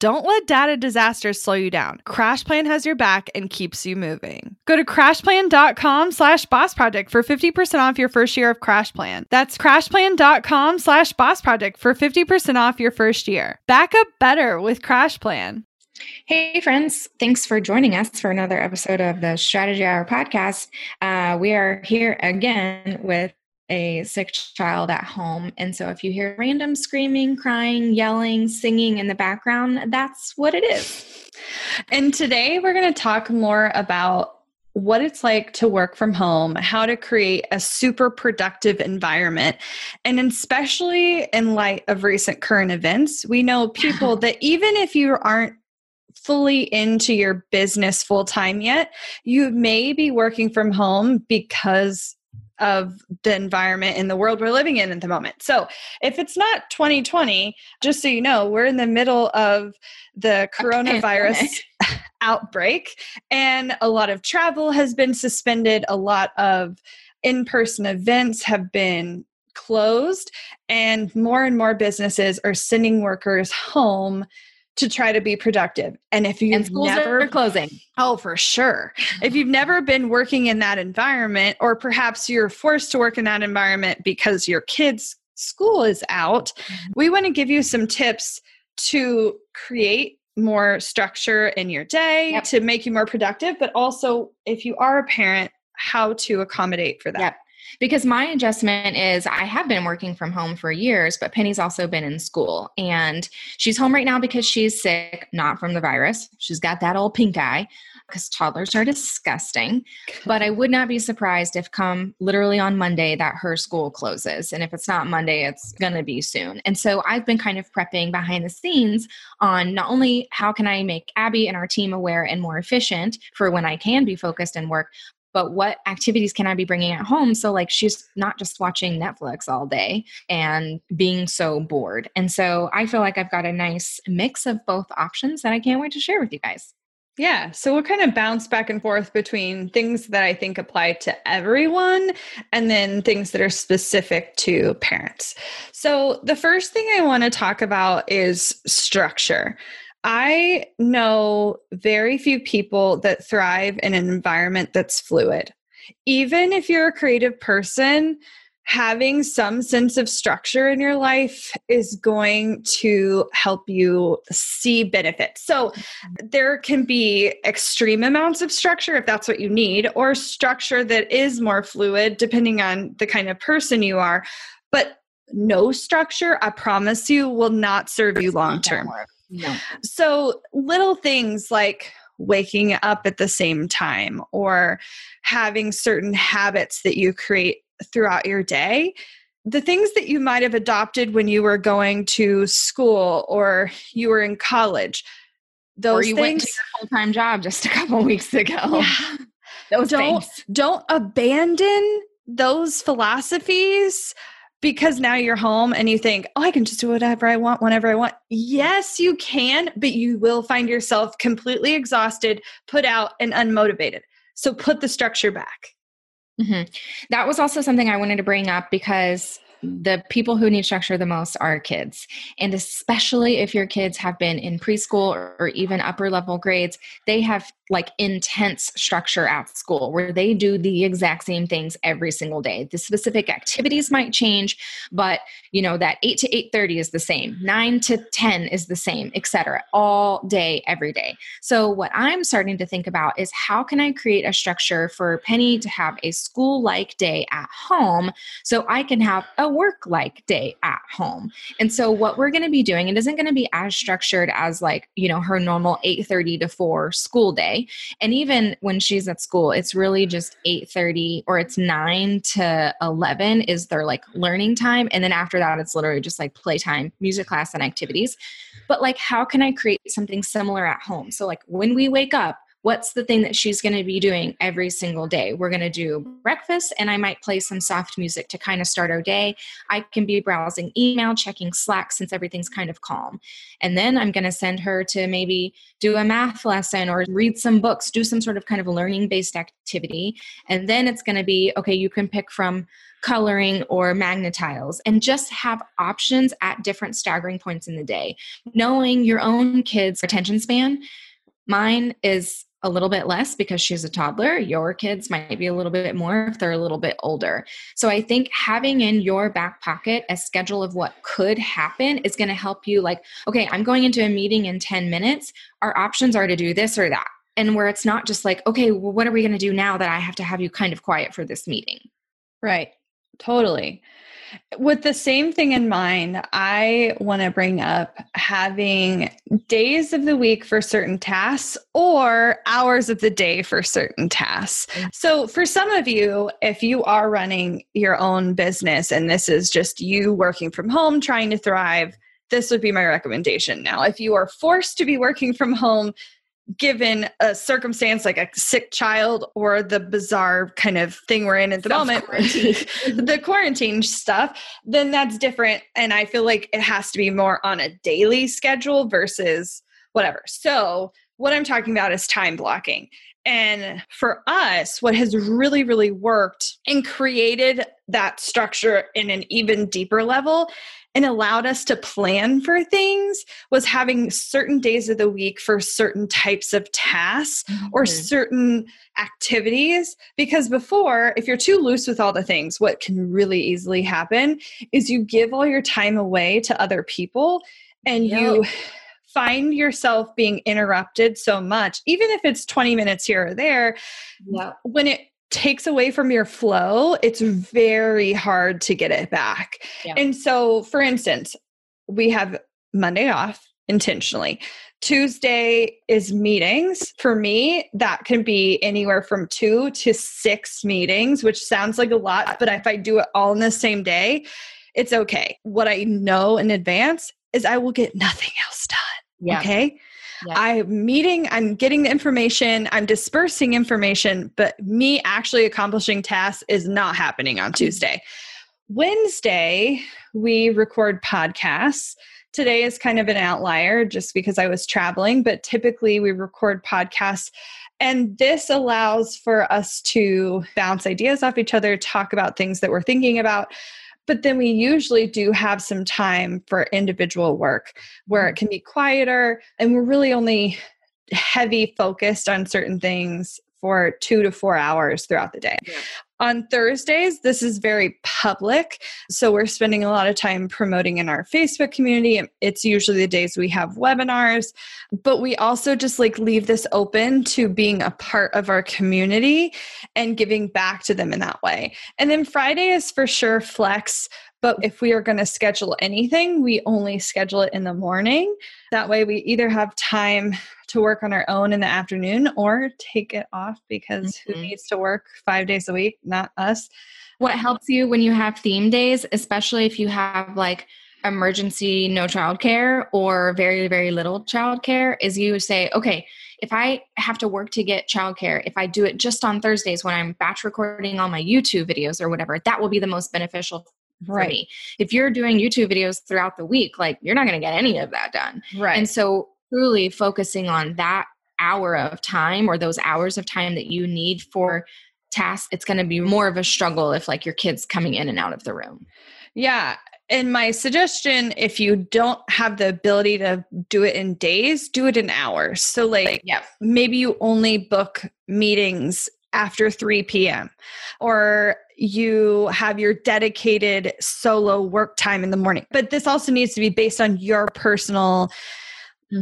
Don't let data disasters slow you down. CrashPlan has your back and keeps you moving. Go to crashplan.com slash boss project for 50% off your first year of CrashPlan. That's crashplan.com slash boss project for 50% off your first year. Back up better with CrashPlan. Hey, friends. Thanks for joining us for another episode of the Strategy Hour podcast. Uh, we are here again with a sick child at home. And so if you hear random screaming, crying, yelling, singing in the background, that's what it is. And today we're going to talk more about what it's like to work from home, how to create a super productive environment. And especially in light of recent current events, we know people that even if you aren't fully into your business full time yet, you may be working from home because of the environment in the world we're living in at the moment. So, if it's not 2020, just so you know, we're in the middle of the coronavirus outbreak, and a lot of travel has been suspended, a lot of in person events have been closed, and more and more businesses are sending workers home to try to be productive. And if you've and schools never are closing, oh, for sure. If you've never been working in that environment, or perhaps you're forced to work in that environment because your kids' school is out, mm-hmm. we want to give you some tips to create more structure in your day yep. to make you more productive, but also if you are a parent, how to accommodate for that. Yep because my adjustment is I have been working from home for years, but Penny's also been in school and she's home right now because she's sick, not from the virus. She's got that old pink eye because toddlers are disgusting. But I would not be surprised if come literally on Monday that her school closes. And if it's not Monday, it's going to be soon. And so I've been kind of prepping behind the scenes on not only how can I make Abby and our team aware and more efficient for when I can be focused and work, but what activities can I be bringing at home? So, like, she's not just watching Netflix all day and being so bored. And so, I feel like I've got a nice mix of both options that I can't wait to share with you guys. Yeah, so we'll kind of bounce back and forth between things that I think apply to everyone and then things that are specific to parents. So, the first thing I want to talk about is structure. I know very few people that thrive in an environment that's fluid. Even if you're a creative person, having some sense of structure in your life is going to help you see benefits. So, there can be extreme amounts of structure if that's what you need, or structure that is more fluid depending on the kind of person you are. But no structure, I promise you, will not serve you long term. No. So little things like waking up at the same time or having certain habits that you create throughout your day the things that you might have adopted when you were going to school or you were in college those or you things, went to your full-time job just a couple weeks ago yeah, those don't things. don't abandon those philosophies because now you're home and you think, oh, I can just do whatever I want whenever I want. Yes, you can, but you will find yourself completely exhausted, put out, and unmotivated. So put the structure back. Mm-hmm. That was also something I wanted to bring up because the people who need structure the most are kids. And especially if your kids have been in preschool or, or even upper level grades, they have like intense structure at school where they do the exact same things every single day. The specific activities might change, but you know that 8 to 8:30 is the same, 9 to 10 is the same, etc. all day every day. So what I'm starting to think about is how can I create a structure for Penny to have a school-like day at home so I can have a work-like day at home. And so what we're going to be doing it isn't going to be as structured as like, you know, her normal 8:30 to 4 school day and even when she's at school it's really just 8:30 or it's 9 to 11 is their like learning time. And then after that it's literally just like playtime music class and activities. But like how can i create something similar at home? So like when we wake up what's the thing that she's going to be doing every single day? We're going to do breakfast, and I might play some soft music to kind of start our day. I can be browsing email, checking Slack since everything's kind of calm. And then I'm going to send her to maybe do a math lesson or read some books, do some sort of kind of learning based activity. And then it's going to be okay, you can pick from coloring or Magna-Tiles and just have options at different staggering points in the day knowing your own kids attention span mine is a little bit less because she's a toddler. Your kids might be a little bit more if they're a little bit older. So I think having in your back pocket a schedule of what could happen is going to help you like, okay, I'm going into a meeting in 10 minutes. Our options are to do this or that. And where it's not just like, okay, well, what are we going to do now that I have to have you kind of quiet for this meeting? Right. Totally. With the same thing in mind, I want to bring up having days of the week for certain tasks or hours of the day for certain tasks. Mm. So, for some of you, if you are running your own business and this is just you working from home, trying to thrive, this would be my recommendation. Now, if you are forced to be working from home, given a circumstance like a sick child or the bizarre kind of thing we're in at the moment, the quarantine stuff, then that's different. And I feel like it has to be more on a daily schedule versus whatever. So, what I'm talking about is time blocking. And for us, what has really, really worked and created that structure in an even deeper level and allowed us to plan for things was having certain days of the week for certain types of tasks mm-hmm. or certain activities. Because before, if you're too loose with all the things, what can really easily happen is you give all your time away to other people and yep. you find yourself being interrupted so much, even if it's 20 minutes here or there, yeah. when it takes away from your flow, it's very hard to get it back. Yeah. And so, for instance, we have Monday off intentionally. Tuesday is meetings. For me, that can be anywhere from two to six meetings, which sounds like a lot, but if I do it all in the same day, it's okay. What I know in advance is I will get nothing else done. Yeah. Okay. I'm meeting, I'm getting the information, I'm dispersing information, but me actually accomplishing tasks is not happening on Tuesday. Wednesday, we record podcasts. Today is kind of an outlier just because I was traveling, but typically we record podcasts. And this allows for us to bounce ideas off each other, talk about things that we're thinking about. But then we usually do have some time for individual work where it mm-hmm. can be quieter and we're really only heavy focused on certain things for two to four hours throughout the day. Yeah. On Thursdays, this is very public. So we're spending a lot of time promoting in our Facebook community. It's usually the days we have webinars, but we also just like leave this open to being a part of our community and giving back to them in that way. And then Friday is for sure flex. But if we are going to schedule anything, we only schedule it in the morning. That way, we either have time to work on our own in the afternoon or take it off because mm-hmm. who needs to work five days a week? Not us. What helps you when you have theme days, especially if you have like emergency no childcare or very, very little childcare, is you say, okay, if I have to work to get childcare, if I do it just on Thursdays when I'm batch recording all my YouTube videos or whatever, that will be the most beneficial right. If you're doing YouTube videos throughout the week, like you're not going to get any of that done. Right. And so truly focusing on that hour of time or those hours of time that you need for tasks, it's going to be more of a struggle if like your kids coming in and out of the room. Yeah. And my suggestion, if you don't have the ability to do it in days, do it in hours. So, like, Yep. maybe you only book meetings after 3 p.m. or you have your dedicated solo work time in the morning. But this also needs to be based on your personal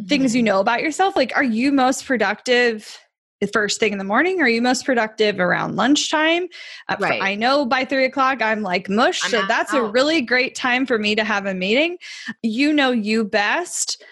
things Mm-hmm. you know about yourself. Like, are you most productive the first thing in the morning? Are you most productive around lunchtime? Uh, Right. I know by three o'clock I'm like mush, I'm so out- that's a really great time for me to have a meeting. You know you best,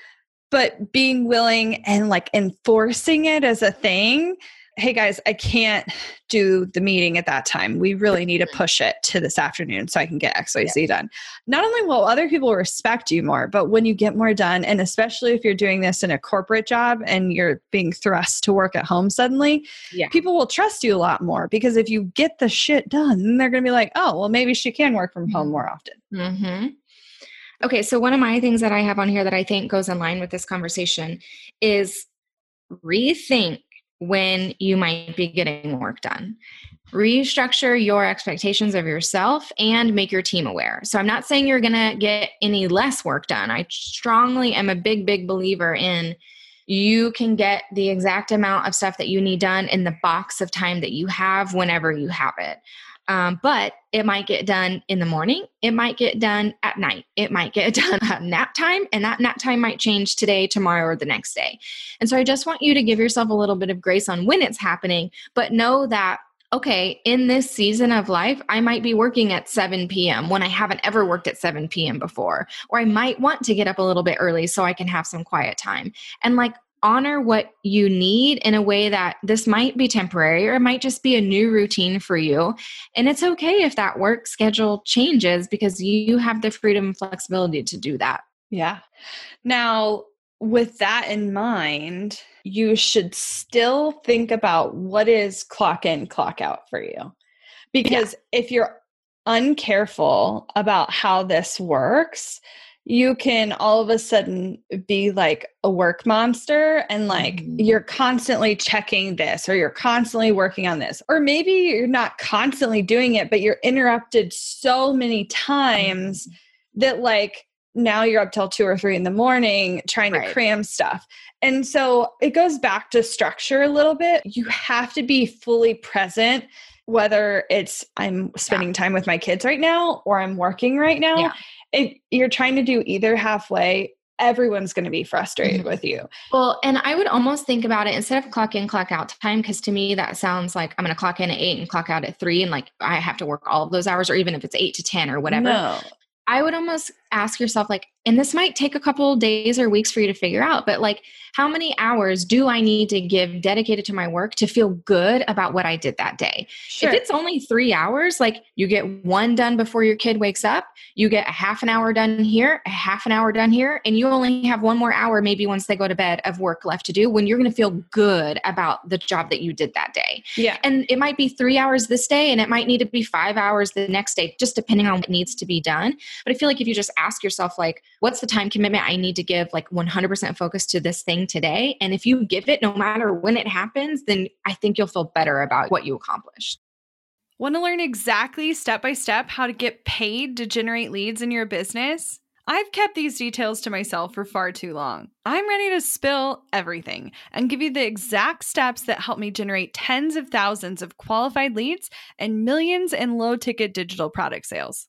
but being willing and like enforcing it as a thing. Hey guys, I can't do the meeting at that time. We really need to push it to this afternoon so I can get XYZ done. Not only will other people respect you more, but when you get more done, and especially if you're doing this in a corporate job and you're being thrust to work at home suddenly, Yeah. people will trust you a lot more because if you get the shit done, then they're going to be like, oh, well, maybe she can work from home more often. hmm Okay, so one of my things that I have on here that I think goes in line with this conversation is rethink when you might be getting work done. Restructure your expectations of yourself and make your team aware. So, I'm not saying you're going to get any less work done. I strongly am a big, big believer in you can get the exact amount of stuff that you need done in the box of time that you have whenever you have it. Um, but it might get done in the morning. It might get done at night. It might get done at nap time, and that nap time might change today, tomorrow, or the next day. And so I just want you to give yourself a little bit of grace on when it's happening, but know that. Okay, in this season of life, I might be working at 7 p.m. when I haven't ever worked at 7 p.m. before. Or I might want to get up a little bit early so I can have some quiet time. And like honor what you need in a way that this might be temporary or it might just be a new routine for you. And it's okay if that work schedule changes because you have the freedom and flexibility to do that. Yeah. Now, with that in mind, you should still think about what is clock in, clock out for you. Because if you're uncareful about how this works, you can all of a sudden be like a work monster and like Mhm. you're constantly checking this or you're constantly working on this. Or maybe you're not constantly doing it, but you're interrupted so many times that like now you're up till two or three in the morning trying to cram stuff. And so it goes back to structure a little bit. You have to be fully present, whether it's I'm spending time with my kids right now or I'm working right now. Yeah. If you're trying to do either halfway, everyone's going to be frustrated Mhm. with you. Well, and I would almost think about it instead of clock in, clock out time, because to me that sounds like I'm going to clock in at eight and clock out at three, and like I have to work all of those hours, or even if it's eight to 10 or whatever. No. I would almost ask yourself, like, and this might take a couple days or weeks for you to figure out, but like, how many hours do I need to give dedicated to my work to feel good about what I did that day? Sure. If it's only three hours, like you get one done before your kid wakes up, you get a half an hour done here, a half an hour done here, and you only have one more hour, maybe once they go to bed, of work left to do when you're going to feel good about the job that you did that day. yeah. And it might be three hours this day, and it might need to be five hours the next day, just depending on what needs to be done. But I feel like if you just ask yourself, like, what's the time commitment I need to give, like 100% focus to this thing today? And if you give it, no matter when it happens, then I think you'll feel better about what you accomplished. Want to learn exactly step by step how to get paid to generate leads in your business? I've kept these details to myself for far too long. I'm ready to spill everything and give you the exact steps that help me generate tens of thousands of qualified leads and millions in low ticket digital product sales.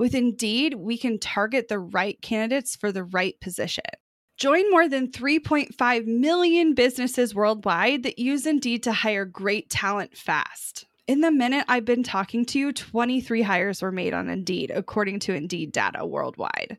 With Indeed, we can target the right candidates for the right position. Join more than 3.5 million businesses worldwide that use Indeed to hire great talent fast. In the minute I've been talking to you, 23 hires were made on Indeed, according to Indeed data worldwide.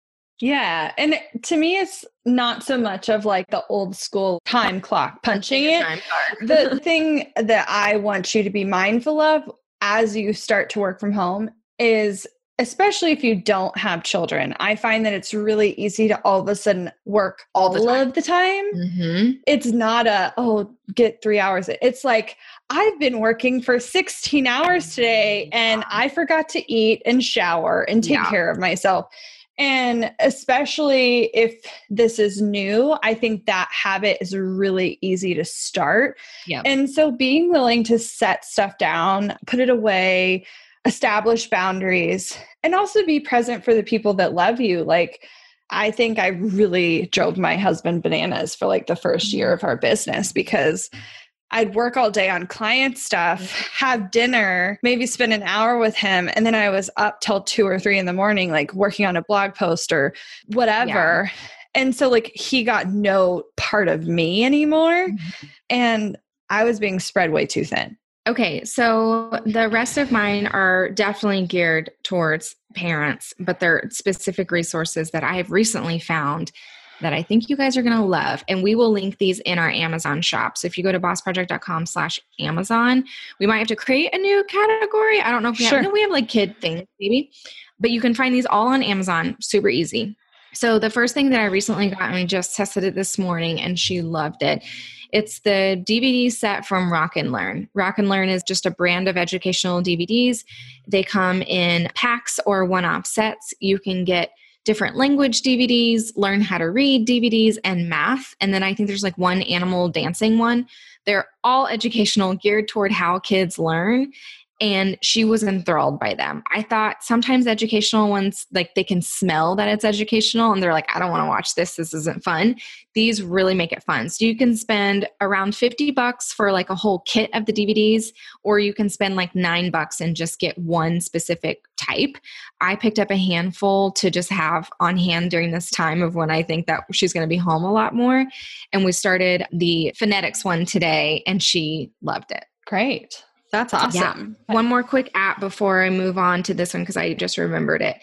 Yeah. And to me, it's not so much of like the old school time clock punching it. the thing that I want you to be mindful of as you start to work from home is especially if you don't have children i find that it's really easy to all of a sudden work all, all of the time mm-hmm. it's not a oh get three hours it's like i've been working for 16 hours today and i forgot to eat and shower and take yeah. care of myself and especially if this is new, I think that habit is really easy to start. Yep. And so being willing to set stuff down, put it away, establish boundaries, and also be present for the people that love you. Like, I think I really drove my husband bananas for like the first year mm-hmm. of our business because I'd work all day on client stuff, have dinner, maybe spend an hour with him. And then I was up till two or three in the morning, like working on a blog post or whatever. Yeah. And so, like, he got no part of me anymore. Mm-hmm. And I was being spread way too thin. Okay, so the rest of mine are definitely geared towards parents, but they're specific resources that I have recently found that I think you guys are going to love. And we will link these in our Amazon shop. So if you go to bossproject.com slash Amazon, we might have to create a new category. I don't know if we sure. have, no, we have like kid things maybe, but you can find these all on Amazon, super easy. So the first thing that I recently got, and we just tested it this morning and she loved it. It's the DVD set from Rock 'N Learn. Rock 'N Learn is just a brand of educational DVDs. They come in packs or one off sets. You can get different language DVDs, learn how to read DVDs, and math. And then I think there's like one animal dancing one. They're all educational, geared toward how kids learn and she was enthralled by them. I thought sometimes educational ones, like they can smell that it's educational and they're like, I don't want to watch this. This isn't fun. These really make it fun. So you can spend around 50 bucks for like a whole kit of the DVDs, or you can spend like nine bucks and just get one specific type. I picked up a handful to just have on hand during this time of when I think that she's going to be home a lot more. And we started the phonetics one today and she loved it. Great. That's awesome. Yeah. One more quick app before I move on to this one because I just remembered it.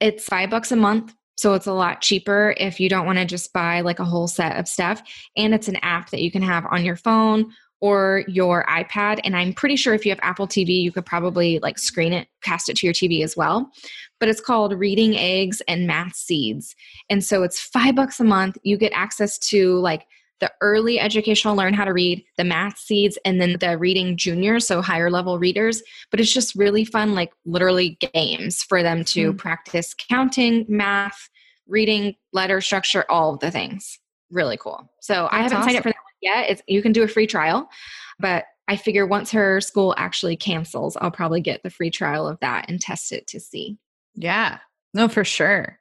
It's five bucks a month. So it's a lot cheaper if you don't want to just buy like a whole set of stuff. And it's an app that you can have on your phone or your iPad. And I'm pretty sure if you have Apple TV, you could probably like screen it, cast it to your TV as well. But it's called Reading Eggs and Math Seeds. And so it's five bucks a month. You get access to like the early educational learn how to read, the math seeds, and then the reading juniors, so higher level readers. But it's just really fun, like literally games for them to mm. practice counting, math, reading, letter structure, all of the things. really cool. So That's I haven't awesome. signed up for that one yet. It's you can do a free trial, but I figure once her school actually cancels, I'll probably get the free trial of that and test it to see. Yeah. No, for sure.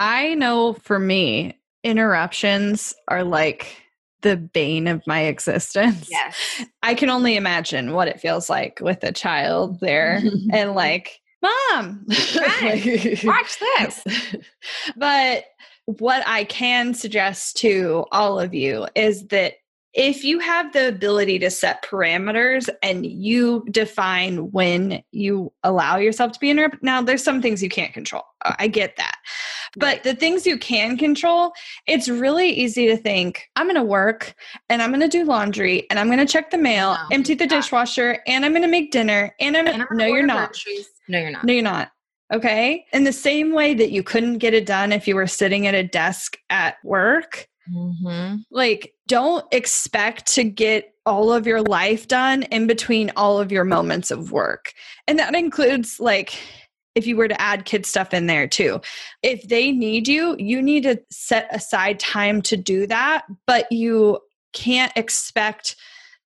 I know for me, interruptions are like the bane of my existence. Yes. I can only imagine what it feels like with a child there and like, mom, Right. Watch this. but what I can suggest to all of you is that if you have the ability to set parameters and you define when you allow yourself to be interrupted, now there's some things you can't control. I get that. But the things you can control, it's really easy to think, I'm going to work and I'm going to do laundry and I'm going to check the mail, No, empty the yeah. dishwasher, and I'm going to make dinner. And I'm, And I'm no, you're not. groceries. No, you're not. No, you're not. Okay. In the same way that you couldn't get it done if you were sitting at a desk at work, Mm-hmm. like don't expect to get all of your life done in between all of your moments of work. And that includes like if you were to add kid stuff in there too. If they need you, you need to set aside time to do that, but you can't expect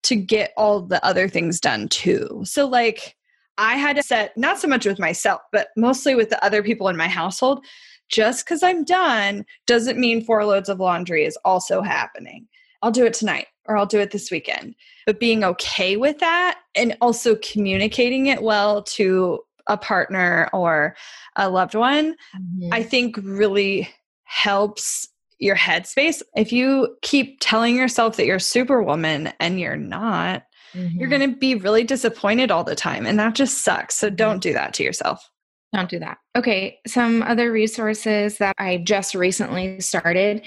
to get all the other things done too. So like I had to set not so much with myself, but mostly with the other people in my household. Just because I'm done doesn't mean four loads of laundry is also happening. I'll do it tonight or I'll do it this weekend. But being okay with that and also communicating it well to a partner or a loved one, Mm-hmm. I think really helps your headspace. If you keep telling yourself that you're superwoman and you're not, you're Mm-hmm. going to be really disappointed all the time. And that just sucks. So don't do that to yourself. Don't do that. Okay, some other resources that I just recently started.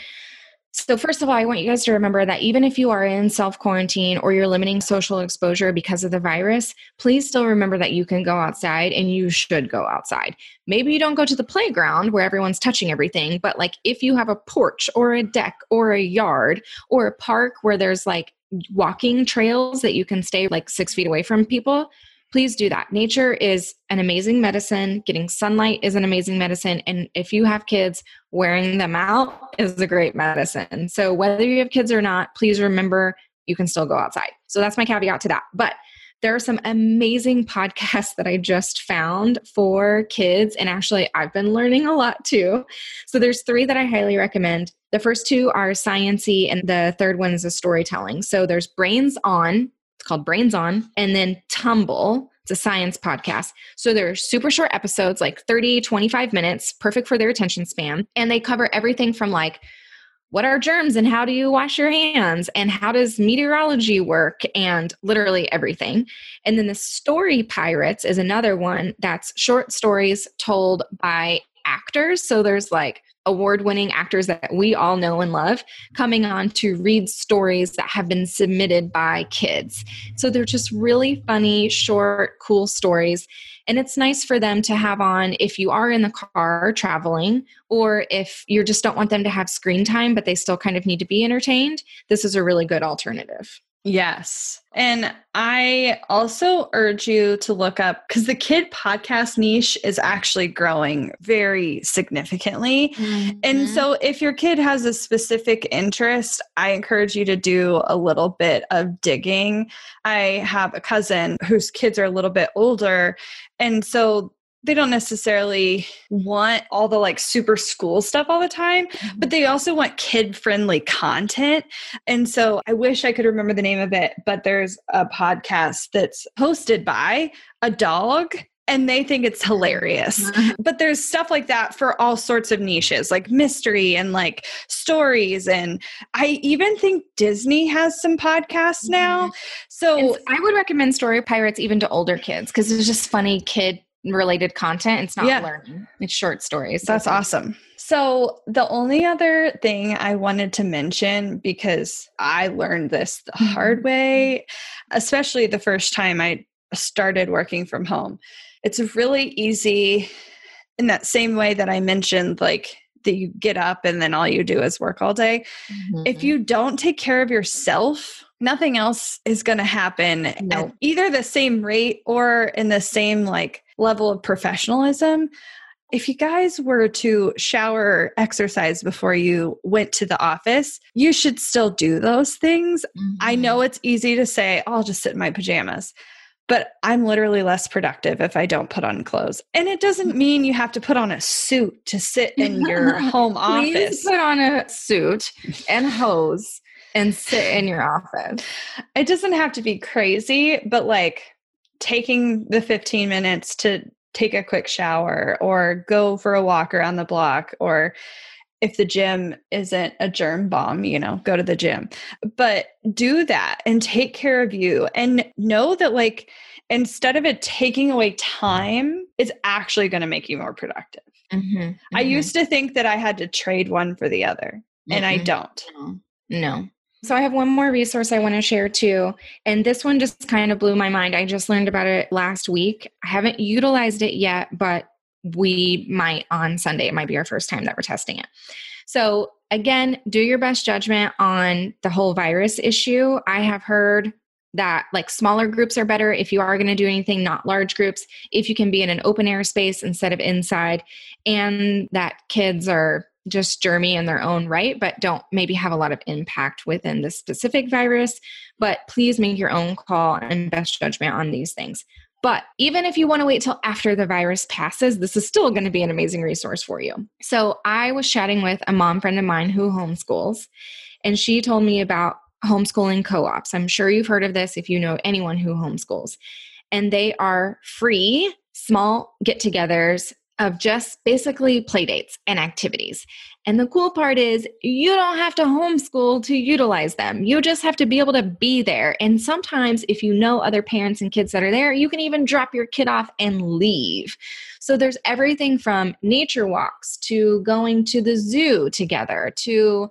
So, first of all, I want you guys to remember that even if you are in self quarantine or you're limiting social exposure because of the virus, please still remember that you can go outside and you should go outside. Maybe you don't go to the playground where everyone's touching everything, but like if you have a porch or a deck or a yard or a park where there's like walking trails that you can stay like six feet away from people, please do that. Nature is an amazing medicine. Getting sunlight is an amazing medicine. And if you have kids, wearing them out is a great medicine. So, whether you have kids or not, please remember you can still go outside. So, that's my caveat to that. But there are some amazing podcasts that I just found for kids. And actually, I've been learning a lot too. So, there's three that I highly recommend. The first two are sciency, and the third one is a storytelling. So, there's Brains On, called Brains On, and then Tumble. It's a science podcast. So they're super short episodes, like 30, 25 minutes, perfect for their attention span. And they cover everything from like, what are germs and how do you wash your hands and how does meteorology work and literally everything. And then the Story Pirates is another one that's short stories told by actors. So there's like award winning actors that we all know and love coming on to read stories that have been submitted by kids. So they're just really funny, short, cool stories. And it's nice for them to have on if you are in the car traveling, or if you just don't want them to have screen time, but they still kind of need to be entertained. This is a really good alternative. Yes. And I also urge you to look up because the kid podcast niche is actually growing very significantly. Mm-hmm. And so, if your kid has a specific interest, I encourage you to do a little bit of digging. I have a cousin whose kids are a little bit older. And so, they don't necessarily want all the like super school stuff all the time, mm-hmm. but they also want kid friendly content. And so I wish I could remember the name of it, but there's a podcast that's hosted by a dog and they think it's hilarious. Mm-hmm. But there's stuff like that for all sorts of niches, like mystery and like stories. And I even think Disney has some podcasts now. Mm-hmm. So And I would recommend Story Pirates even to older kids because it's just funny kid related content. It's not Yeah. learning, it's short stories. So That's awesome. So, the only other thing I wanted to mention, because I learned this the hard way, especially the first time I started working from home, it's really easy in that same way that I mentioned, like that you get up and then all you do is work all day. If Mhm. you don't take care of yourself, nothing else is going to happen at No. either the same rate or in the same like level of professionalism. if you guys were to shower exercise before you went to the office, you should still do those things. Mm-hmm. I know it's easy to say, oh, I'll just sit in my pajamas, but I'm literally less productive if I don't put on clothes. And it doesn't mm. mean you have to put on a suit to sit in your home office. Put on a suit and hose and sit in your office. It doesn't have to be crazy, but like taking the 15 minutes to take a quick shower or go for a walk around the block or if the gym isn't a germ bomb, you know, go to the gym. But do that and take care of you and know that like instead of it taking away time, it's actually going to make you more productive. Mm-hmm, mm-hmm. I used to think that I had to trade one for the other, mm-hmm. and I don't. No. no. So I have one more resource I want to share too. And this one just kind of blew my mind. I just learned about it last week. I haven't utilized it yet, but we might on Sunday. It might be our first time that we're testing it. So, again, do your best judgment on the whole virus issue. I have heard that like smaller groups are better if you are going to do anything, not large groups, if you can be in an open air space instead of inside, and that kids are just germy in their own right, but don't maybe have a lot of impact within the specific virus. But please make your own call and best judgment on these things. But even if you want to wait till after the virus passes, this is still going to be an amazing resource for you. So I was chatting with a mom friend of mine who homeschools, and she told me about homeschooling co ops. I'm sure you've heard of this if you know anyone who homeschools. And they are free, small get togethers of just basically play dates and activities. And the cool part is you don't have to homeschool to utilize them. You just have to be able to be there. And sometimes if you know other parents and kids that are there, you can even drop your kid off and leave. So there's everything from nature walks to going to the zoo together to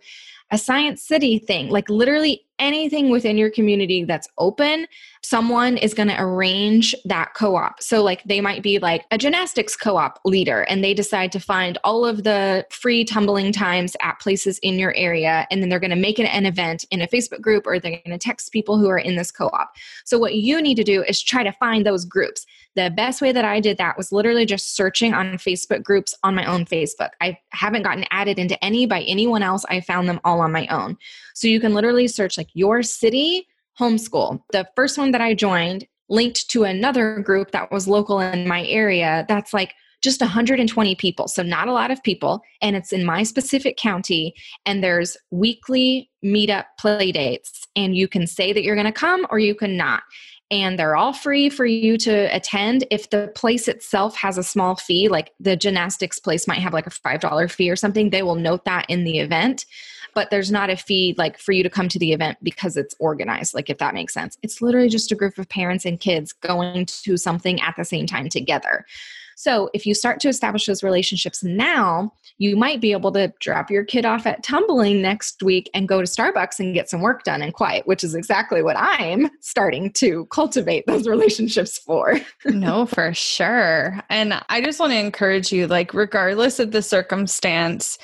a science city thing, like literally anything within your community that's open, someone is going to arrange that co op. So, like, they might be like a gymnastics co op leader, and they decide to find all of the free tumbling times at places in your area. And then they're going to make it an event in a Facebook group, or they're going to text people who are in this co op. So, what you need to do is try to find those groups. The best way that I did that was literally just searching on Facebook groups on my own Facebook. I haven't gotten added into any by anyone else. I found them all on my own. So you can literally search like your city homeschool. The first one that I joined linked to another group that was local in my area that's like just 120 people. So not a lot of people. And it's in my specific county. And there's weekly meetup play dates. And you can say that you're going to come or you can not and they're all free for you to attend. If the place itself has a small fee, like the gymnastics place might have like a $5 fee or something, they will note that in the event. But there's not a fee like for you to come to the event because it's organized, like if that makes sense. It's literally just a group of parents and kids going to something at the same time together. So if you start to establish those relationships now, you might be able to drop your kid off at tumbling next week and go to Starbucks and get some work done in quiet, which is exactly what I'm starting to cultivate those relationships for. no, for sure. And I just want to encourage you, like, regardless of the circumstance,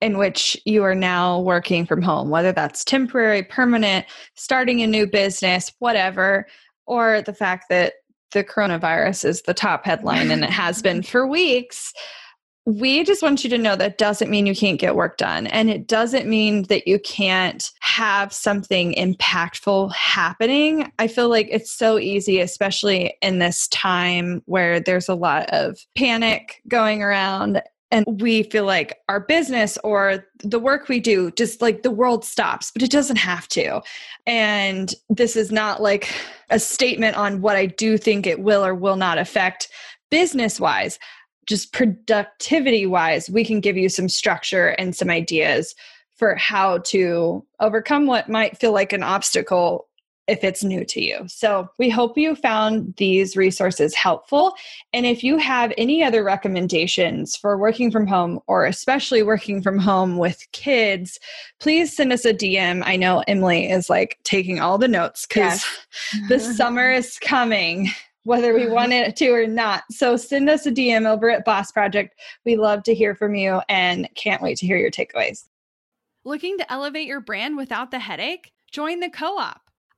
in which you are now working from home, whether that's temporary, permanent, starting a new business, whatever, or the fact that the coronavirus is the top headline and it has been for weeks. We just want you to know that doesn't mean you can't get work done. And it doesn't mean that you can't have something impactful happening. I feel like it's so easy, especially in this time where there's a lot of panic going around and we feel like our business or the work we do just like the world stops but it doesn't have to. And this is not like a statement on what i do think it will or will not affect business wise just productivity wise we can give you some structure and some ideas for how to overcome what might feel like an obstacle if it's new to you. So we hope you found these resources helpful. And if you have any other recommendations for working from home or especially working from home with kids, please send us a DM. I know Emily is like taking all the notes because yes. the summer is coming. Whether we uh-huh. want it to or not. So send us a DM over at Boss Project. We love to hear from you and can't wait to hear your takeaways. Looking to elevate your brand without the headache? Join the co op